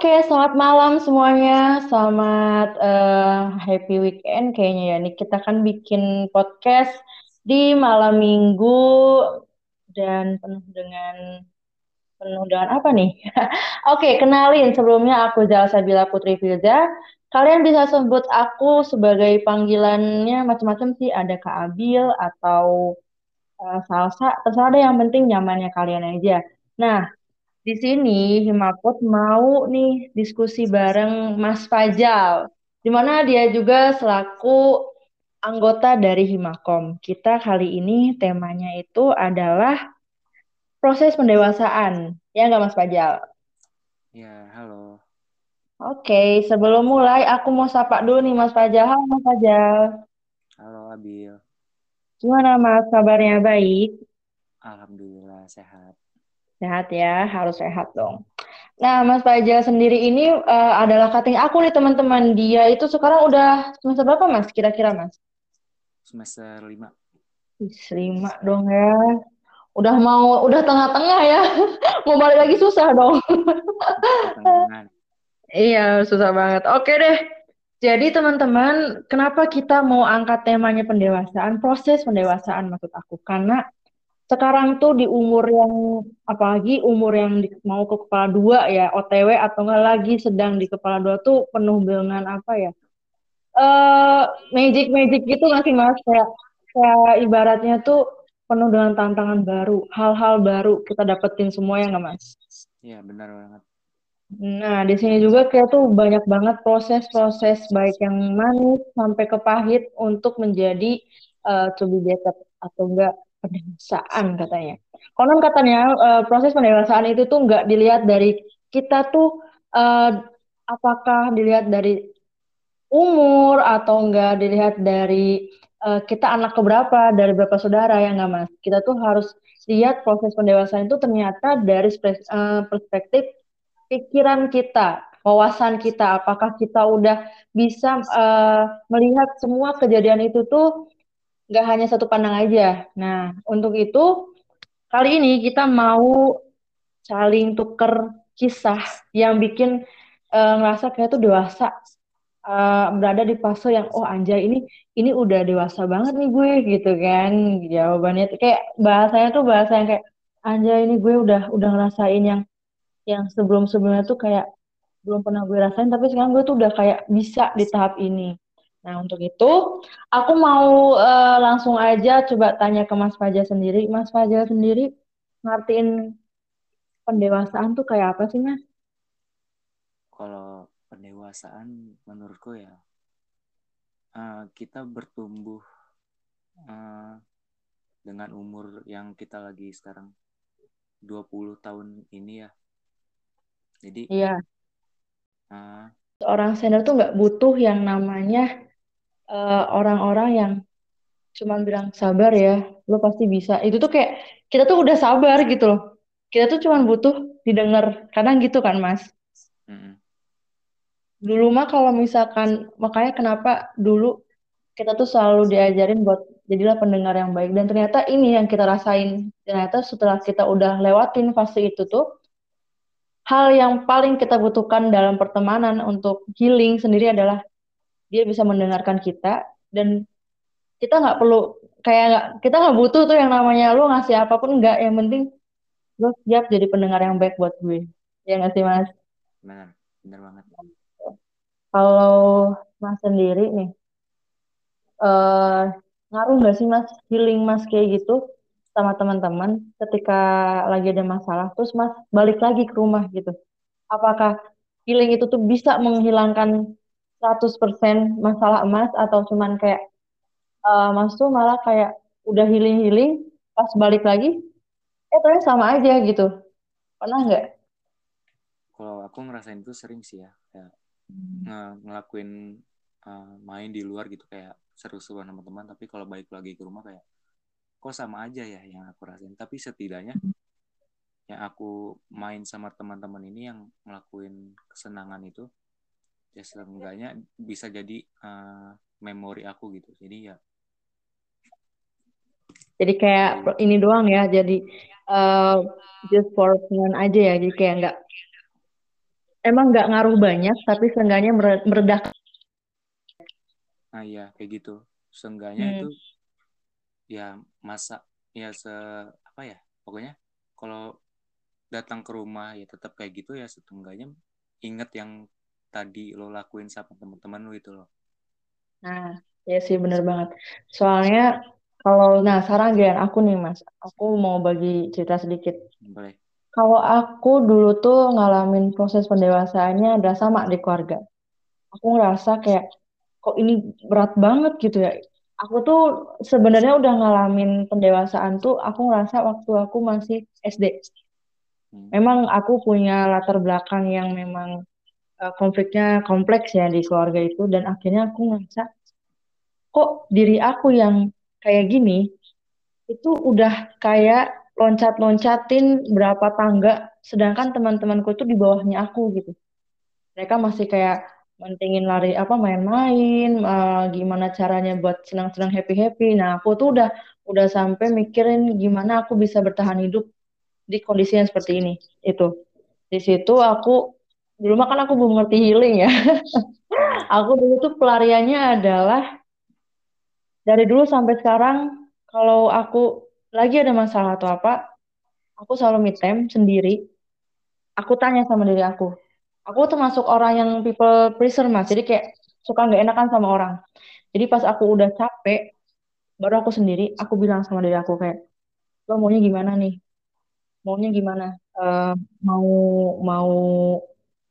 Oke, selamat malam semuanya. Selamat eh, happy weekend kayaknya ya. Nih kita kan bikin podcast di malam minggu dan penuh dengan penuh dengan apa nih? Oke, kenalin sebelumnya aku Zal Sabila Putri Firza. Kalian bisa sebut aku sebagai panggilannya macam-macam sih. Ada Kak Abil atau eh, Salsa. Terserah deh yang penting nyamannya kalian aja. Nah, di sini Himakut mau nih diskusi bareng Mas Fajal, di mana dia juga selaku anggota dari Himakom. Kita kali ini temanya itu adalah proses pendewasaan. Ya nggak Mas Fajal? Ya, halo. Oke, sebelum mulai aku mau sapa dulu nih Mas Fajal. Halo Mas Fajal. Halo Abil. Gimana Mas kabarnya baik? Alhamdulillah sehat. Sehat ya, harus sehat dong. Nah, Mas Fajar sendiri ini uh, adalah cutting aku nih teman-teman. Dia itu sekarang udah semester berapa Mas? Kira-kira Mas? Semester 5. Lima dong ya. Udah mau, udah tengah-tengah ya. mau balik lagi susah dong. iya, susah banget. Oke deh. Jadi teman-teman, kenapa kita mau angkat temanya pendewasaan? Proses pendewasaan maksud aku. Karena sekarang tuh di umur yang apalagi umur yang di, mau ke kepala dua ya OTW atau enggak lagi sedang di kepala dua tuh penuh dengan apa ya uh, magic magic gitu nggak sih mas kayak kayak ibaratnya tuh penuh dengan tantangan baru hal-hal baru kita dapetin semua ya nggak mas? Iya benar banget. Nah di sini juga kayak tuh banyak banget proses-proses baik yang manis sampai ke pahit untuk menjadi uh, to be better atau enggak pendewasaan katanya. Konon katanya uh, proses pendewasaan itu tuh nggak dilihat dari kita tuh uh, apakah dilihat dari umur atau enggak dilihat dari uh, kita anak keberapa, dari berapa saudara ya nggak mas? Kita tuh harus lihat proses pendewasaan itu ternyata dari perspektif pikiran kita, wawasan kita, apakah kita udah bisa uh, melihat semua kejadian itu tuh nggak hanya satu pandang aja. Nah, untuk itu kali ini kita mau saling tuker kisah yang bikin uh, ngerasa kayak tuh dewasa uh, berada di fase yang oh anjay ini ini udah dewasa banget nih gue gitu kan jawabannya kayak bahasanya tuh bahasa yang kayak anjay ini gue udah udah ngerasain yang yang sebelum sebelumnya tuh kayak belum pernah gue rasain tapi sekarang gue tuh udah kayak bisa di tahap ini Nah, untuk itu aku mau uh, langsung aja coba tanya ke Mas Fajar sendiri. Mas Fajar sendiri ngertiin pendewasaan tuh kayak apa sih, Mas? Kalau pendewasaan menurutku ya uh, kita bertumbuh uh, dengan umur yang kita lagi sekarang 20 tahun ini ya. Jadi Iya. Uh, Seorang senior tuh nggak butuh yang namanya orang-orang uh, yang cuma bilang sabar ya, lo pasti bisa. Itu tuh kayak kita tuh udah sabar gitu loh. Kita tuh cuma butuh didengar. Kadang gitu kan, Mas. Mm-hmm. Dulu mah kalau misalkan makanya kenapa dulu kita tuh selalu diajarin buat jadilah pendengar yang baik dan ternyata ini yang kita rasain. Ternyata setelah kita udah lewatin fase itu tuh hal yang paling kita butuhkan dalam pertemanan untuk healing sendiri adalah dia bisa mendengarkan kita dan kita nggak perlu kayak kita nggak butuh tuh yang namanya lu ngasih apa pun nggak yang penting lu siap jadi pendengar yang baik buat gue. Ya nggak sih mas? Benar benar banget. Kalau mas sendiri nih uh, ngaruh nggak sih mas healing mas kayak gitu sama teman-teman ketika lagi ada masalah? Terus mas balik lagi ke rumah gitu. Apakah healing itu tuh bisa menghilangkan 100% masalah emas atau cuman kayak uh, Mas tuh malah kayak udah healing-healing pas balik lagi eh ternyata sama aja gitu. Pernah nggak? Kalau aku ngerasain itu sering sih ya, kayak hmm. ng ngelakuin uh, main di luar gitu kayak seru-seruan sama teman, tapi kalau balik lagi ke rumah kayak kok sama aja ya yang aku rasain. Tapi setidaknya hmm. yang aku main sama teman-teman ini yang ngelakuin kesenangan itu ya seenggaknya bisa jadi uh, memori aku gitu jadi ya jadi kayak ini doang ya jadi uh, just for fun aja ya jadi kayak enggak emang nggak ngaruh banyak, tapi seenggaknya mere- meredakan. nah iya kayak gitu seenggaknya Hmm. itu ya masa ya se apa ya pokoknya kalau datang ke rumah ya tetap kayak gitu ya setengahnya inget yang tadi lo lakuin sama teman-teman lo itu loh Nah, ya sih bener banget. Soalnya kalau, nah sekarang Gian, aku nih Mas, aku mau bagi cerita sedikit. boleh Kalau aku dulu tuh ngalamin proses pendewasaannya ada sama di keluarga. Aku ngerasa kayak, kok ini berat banget gitu ya. Aku tuh sebenarnya udah ngalamin pendewasaan tuh, aku ngerasa waktu aku masih SD. Hmm. Memang aku punya latar belakang yang memang eh, konfliknya kompleks ya di keluarga itu, dan akhirnya aku ngerasa, kok diri aku yang kayak gini, itu udah kayak loncat-loncatin berapa tangga, sedangkan teman-temanku itu di bawahnya aku gitu. Mereka masih kayak mentingin lari apa main-main, eh, gimana caranya buat senang-senang happy-happy. Nah, aku tuh udah udah sampai mikirin gimana aku bisa bertahan hidup di kondisi yang seperti ini. Itu. Di situ aku dulu mah kan aku belum ngerti healing ya. Aku dulu tuh pelariannya adalah dari dulu sampai sekarang kalau aku lagi ada masalah atau apa, aku selalu me time sendiri. Aku tanya sama diri aku. Aku termasuk orang yang people pleaser mas. Jadi kayak suka nggak enakan sama orang. Jadi pas aku udah capek, baru aku sendiri, aku bilang sama diri aku kayak, lo maunya gimana nih? Maunya gimana? Eh, mau mau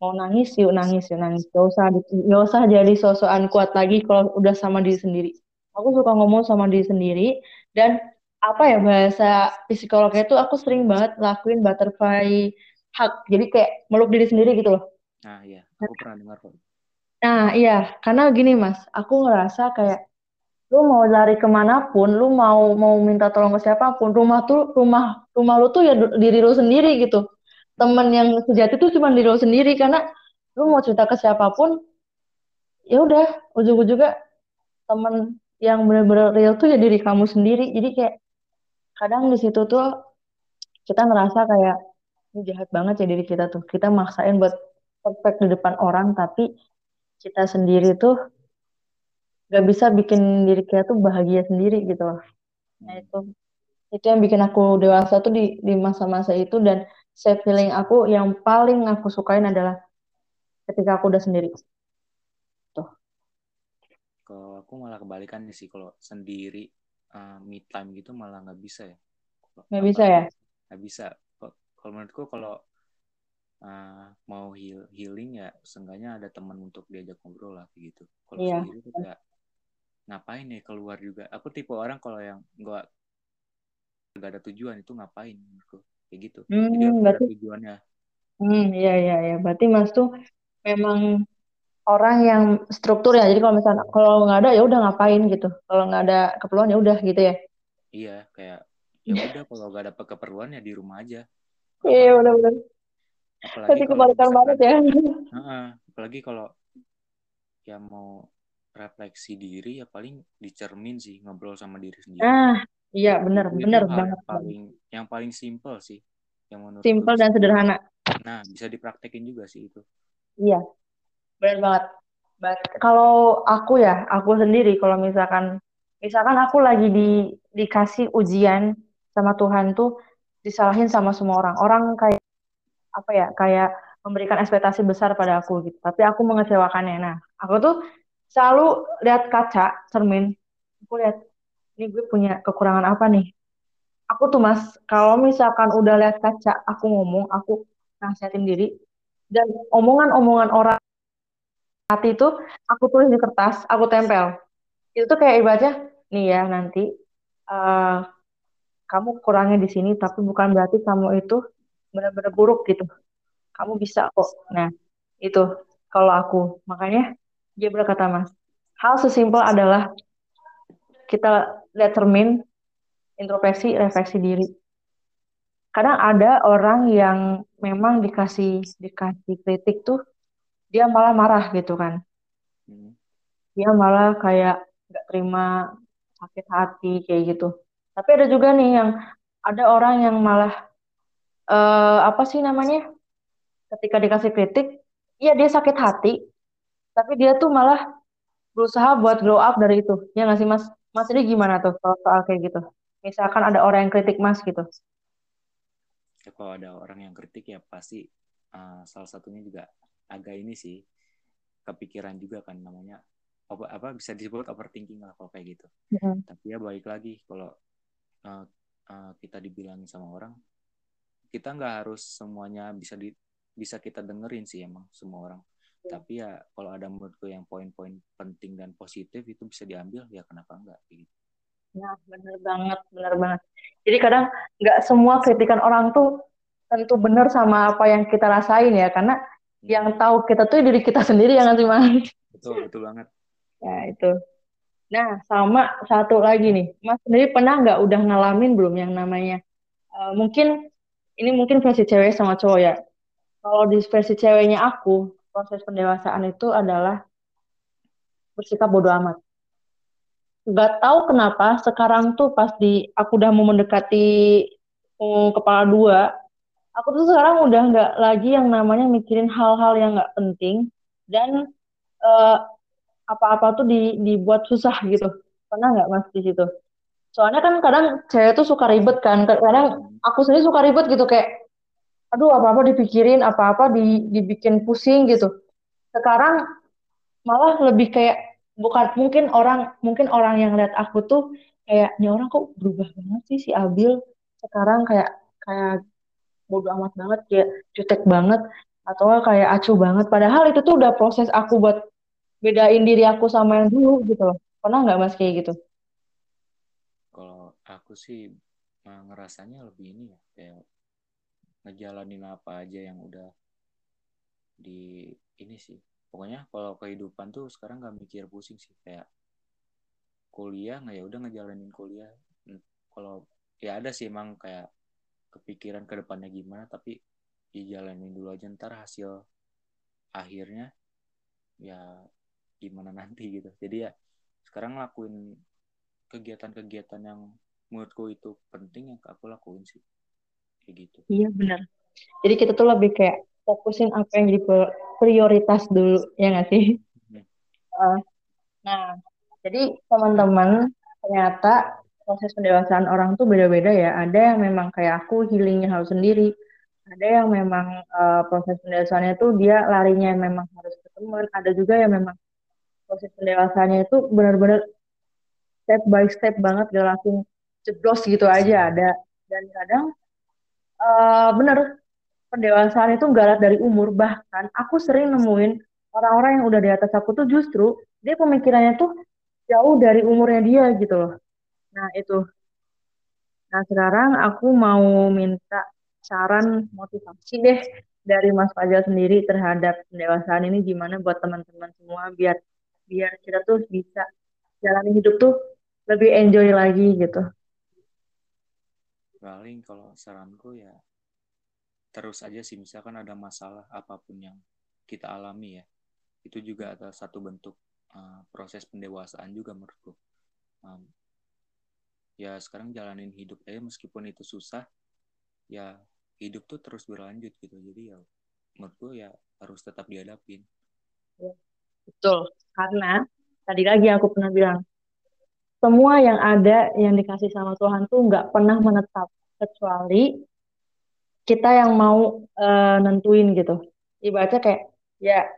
mau nangis yuk nangis yuk nangis. Gak usah gak usah jadi sosokan kuat lagi kalau udah sama diri sendiri. Aku suka ngomong sama diri sendiri dan apa ya bahasa psikolognya itu aku sering banget lakuin butterfly hug. Jadi kayak meluk diri sendiri gitu loh. nah iya aku pernah dengar kok Nah, iya, karena gini Mas, aku ngerasa kayak lu mau lari ke mana pun, lu mau mau minta tolong ke siapa pun, rumah tuh rumah rumah lu tuh ya diri lu sendiri gitu. Temen yang sejati tuh cuma diri lu sendiri karena lu mau cerita ke siapa pun, ya udah ujung-ujungnya temen yang bener-bener real tuh ya diri kamu sendiri. Jadi kayak kadang di situ tuh kita ngerasa kayak ini jahat banget ya diri kita tuh. Kita maksain buat perfect di depan orang, tapi kita sendiri tuh gak bisa bikin diri kita tuh bahagia sendiri gitu loh. Nah itu itu yang bikin aku dewasa tuh di di masa-masa itu dan self healing aku yang paling aku sukain adalah ketika aku udah sendiri. Tuh. kalau aku malah kebalikannya sih kalau sendiri uh, me time gitu malah nggak bisa ya Nggak bisa ya? nggak bisa kalau menurutku kalau uh, mau heal healing ya seenggaknya ada teman untuk diajak ngobrol lah gitu kalau Iya. sendiri tuh kayak ngapain ya keluar juga aku tipe orang kalau yang nggak nggak ada tujuan itu ngapain menurutku kayak gitu jadi Hmm, ada berarti tujuannya hmm, iya iya iya. Berarti Mas tuh memang orang yang struktur ya. Jadi kalau misalnya kalau nggak ada ya udah ngapain gitu. Kalau nggak ada keperluan ya udah gitu ya. iya kayak ya udah kalau nggak ada keperluan ya di rumah aja Iya ngapain benar-benar. apalagi Berarti kalau kebalikan banget ya. Heeh, apalagi kalau ya mau refleksi diri ya paling dicermin sih ngobrol sama diri sendiri. Nah, iya benar benar banget. yang paling yang paling simple sih yang menurutku Simple dan sederhana. nah bisa dipraktekin juga sih itu. Iya, benar banget. But, kalau aku ya, aku sendiri kalau misalkan misalkan aku lagi di dikasih ujian sama Tuhan tuh disalahin sama semua orang. Orang kayak apa ya, kayak memberikan ekspektasi besar pada aku gitu. Tapi aku mengecewakannya. Nah, aku tuh selalu lihat kaca, cermin. Aku lihat ini gue punya kekurangan apa nih? Aku tuh Mas, kalau misalkan udah lihat kaca, aku ngomong, aku nasihatin diri dan omongan-omongan orang hati itu aku tulis di kertas, aku tempel. Itu tuh kayak ibaratnya, nih ya nanti eh, kamu kurangnya di sini, tapi bukan berarti kamu itu benar-benar buruk gitu. Kamu bisa kok. Nah, itu kalau aku. Makanya dia berkata, Mas, hal sesimpel adalah kita lihat cermin, introspeksi, refleksi diri. Kadang ada orang yang memang dikasih dikasih kritik tuh dia malah marah gitu kan. Hmm. Dia malah kayak nggak terima sakit hati kayak gitu. Tapi ada juga nih yang ada orang yang malah eh, apa sih namanya? Ketika dikasih kritik iya dia sakit hati tapi dia tuh malah berusaha buat grow up dari itu ya nggak sih mas mas ini gimana tuh kalau soal kayak gitu? Misalkan ada orang yang kritik mas gitu. Ya kalau ada orang yang kritik ya pasti uh, salah satunya juga agak ini sih kepikiran juga kan namanya apa, apa bisa disebut overthinking lah kalau kayak gitu. Mm-hmm. tapi ya baik lagi kalau uh, uh, kita dibilangin sama orang kita nggak harus semuanya bisa di bisa kita dengerin sih emang semua orang yeah. tapi ya kalau ada menurutku yang poin-poin penting dan positif itu bisa diambil ya kenapa enggak gitu Nah, bener banget, bener banget. Jadi kadang nggak semua kritikan orang tuh tentu benar sama apa yang kita rasain ya, karena hmm. yang tahu kita tuh diri kita sendiri yang nanti Mas. Betul, betul banget. Ya, itu. Nah, sama satu lagi nih. Mas sendiri pernah nggak udah ngalamin belum yang namanya, uh, mungkin, ini mungkin versi cewek sama cowok ya. Kalau di versi ceweknya aku, proses pendewasaan itu adalah bersikap bodoh amat nggak tahu kenapa sekarang tuh pas di aku udah mau mendekati um, kepala dua, aku tuh sekarang udah nggak lagi yang namanya mikirin hal-hal yang nggak penting dan uh, apa-apa tuh di, dibuat susah gitu. Pernah nggak mas di situ? Soalnya kan kadang cewek tuh suka ribet kan. Kadang aku sendiri suka ribet gitu kayak, aduh apa-apa dipikirin, apa-apa di, dibikin pusing gitu. Sekarang malah lebih kayak bukan mungkin orang mungkin orang yang lihat aku tuh kayak ini orang kok berubah banget sih si Abil? Sekarang kayak kayak bodo amat banget kayak jutek banget atau kayak acuh banget. Padahal itu tuh udah proses aku buat bedain diri aku sama yang dulu gitu loh. Pernah nggak mas kayak gitu? Kalau aku sih ngerasanya lebih ini ya kayak ngejalanin apa aja yang udah di ini sih. Pokoknya kalau kehidupan tuh sekarang nggak mikir pusing sih kayak kuliah nggak ya udah ngejalanin kuliah. Hmm, kalau ya ada sih emang kayak kepikiran ke depannya gimana tapi dijalanin dulu aja ntar hasil akhirnya ya gimana nanti gitu. Jadi ya sekarang ngelakuin kegiatan-kegiatan yang menurutku itu penting yang aku lakuin sih kayak gitu. Iya benar. Jadi kita tuh lebih kayak fokusin apa yang jadi prioritas dulu ya nggak sih? Uh, nah jadi teman-teman ternyata proses pendewasaan orang tuh beda-beda ya. Ada yang memang kayak aku healingnya harus sendiri. Ada yang memang uh, proses pendewasaannya tuh dia larinya memang harus ke teman. Ada juga yang memang proses pendewasaannya itu benar-benar step by step banget gak langsung jeblos gitu aja. Ada dan kadang uh, bener pendewasaan itu enggak dari umur. Bahkan aku sering nemuin orang-orang yang udah di atas aku tuh justru dia pemikirannya tuh jauh dari umurnya dia gitu loh. Nah itu. Nah sekarang aku mau minta saran motivasi deh dari Mas Fajar sendiri terhadap pendewasaan ini gimana buat teman-teman semua biar biar kita tuh bisa jalani hidup tuh lebih enjoy lagi gitu. Paling kalau saranku ya terus aja sih misalkan ada masalah apa pun yang kita alami ya itu juga ada satu bentuk uh, proses pendewasaan juga menurutku. Um, ya sekarang jalanin hidup aja meskipun itu susah ya hidup tuh terus berlanjut gitu. Jadi ya menurutku ya harus tetap dihadapin. Ya, betul. Karena tadi lagi aku pernah bilang semua yang ada yang dikasih sama Tuhan tuh nggak pernah menetap kecuali kita yang mau uh, nentuin gitu. Ibaratnya kayak ya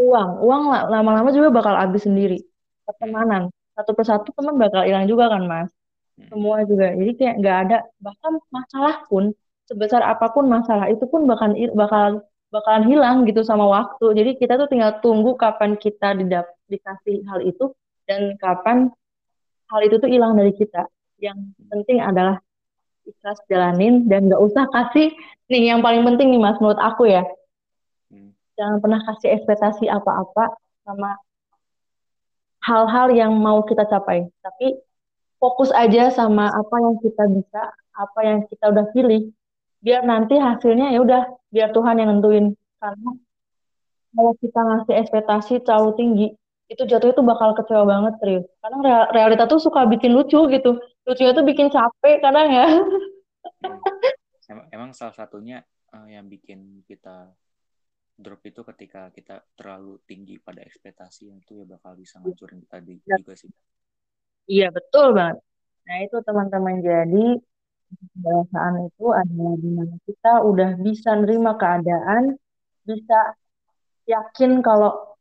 uang, uang lama-lama juga bakal habis sendiri. Pertemanan satu persatu teman bakal hilang juga kan mas. Hmm. Semua juga. Jadi kayak nggak ada bahkan masalah pun sebesar apa pun masalah itu pun bakal bakal bakalan hilang gitu sama waktu. Jadi kita tuh tinggal tunggu kapan kita didap dikasih hal itu dan kapan hal itu tuh hilang dari kita. Yang penting adalah ikhlas jalanin dan nggak usah kasih nih yang paling penting nih mas menurut aku ya hmm. jangan pernah kasih ekspektasi apa-apa sama hal-hal yang mau kita capai tapi fokus aja sama apa yang kita bisa apa yang kita udah pilih biar nanti hasilnya ya udah biar Tuhan yang nentuin karena kalau kita ngasih ekspektasi terlalu tinggi itu jatuh itu bakal kecewa banget serius karena realita tuh suka bikin lucu gitu lucunya tuh bikin capek kadang ya emang, emang salah satunya uh, yang bikin kita drop itu ketika kita terlalu tinggi pada ekspektasi yang itu ya bakal bisa ngancurin tadi Ya. juga sih Iya, betul banget. Nah, itu teman-teman. Jadi, kedewasaan itu adalah di mana kita udah bisa nerima keadaan, bisa yakin kalau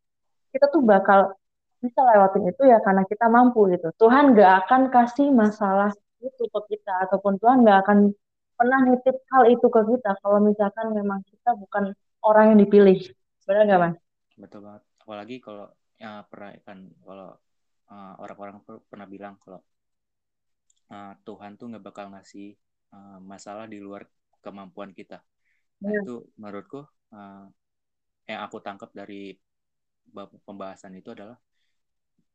kita tuh bakal bisa lewatin itu ya karena kita mampu gitu. Tuhan gak akan kasih masalah itu ke kita ataupun Tuhan gak akan pernah nitip hal itu ke kita kalau misalkan memang kita bukan orang yang dipilih. Benar gak, Mas? betul banget apalagi kalau ya pernah kan kalau uh, orang-orang per- pernah bilang kalau uh, Tuhan tuh nggak bakal ngasih uh, masalah di luar kemampuan kita nah Iya. itu menurutku uh, yang aku tangkap dari pembahasan itu adalah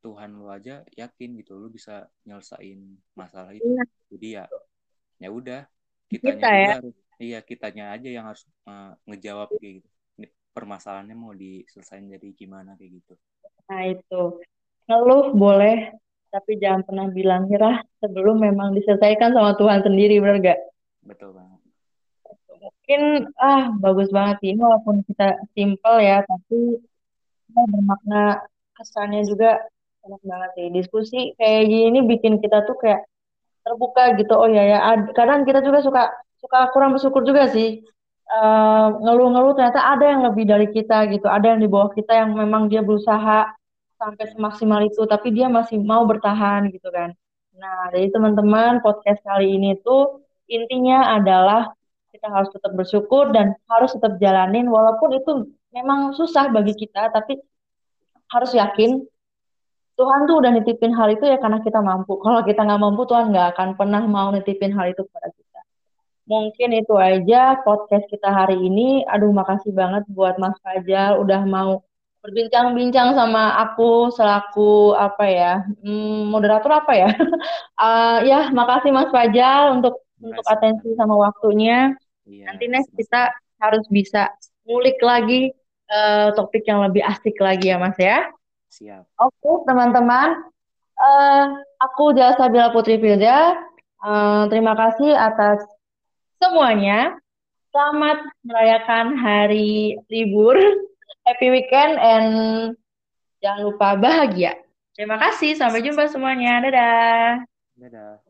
Tuhan lu aja yakin gitu lu bisa nyelesain masalah itu Iya, jadi ya ya udah kitanya kita ya. harus iya kitanya aja yang harus uh, ngejawab kayak gitu ini permasalahannya mau diselesain jadi gimana kayak gitu Nah, itu. Ngeluh boleh, tapi jangan pernah bilang nyerah sebelum memang diselesaikan sama Tuhan sendiri, benar gak? betul banget Mungkin, ah, bagus banget sih. Walaupun kita simple ya, tapi kita bermakna kesannya juga enak banget sih. Diskusi kayak gini bikin kita tuh kayak terbuka gitu. Oh ya ya, ad- kadang kita juga suka suka kurang bersyukur juga sih. Eh, ngeluh-ngeluh ternyata ada yang lebih dari kita gitu. Ada yang di bawah kita yang memang dia berusaha sampai semaksimal itu, tapi dia masih mau bertahan gitu kan. Nah, jadi teman-teman, podcast kali ini tuh intinya adalah kita harus tetap bersyukur dan harus tetap jalanin walaupun itu memang susah bagi kita, tapi harus yakin Tuhan tuh udah nitipin hal itu ya karena kita mampu. Kalau kita nggak mampu, Tuhan nggak akan pernah mau nitipin hal itu kepada kita. Mungkin itu aja podcast kita hari ini. Aduh, makasih banget buat Mas Fajar udah mau berbincang-bincang sama aku selaku apa ya, hmm, moderator apa ya? Eh, ya, makasih Mas Fajar untuk untuk Makasih. atensi sama waktunya. iya Nanti next kita harus bisa ngulik lagi eh, topik yang lebih asik lagi ya Mas ya. Siap Oke, teman-teman. Eh, aku Jasa Sabila Putri Firza. Eh, terima kasih atas semuanya. Selamat merayakan hari libur. Happy weekend and jangan lupa bahagia. Terima kasih. Sampai jumpa semuanya. Dadah. dadah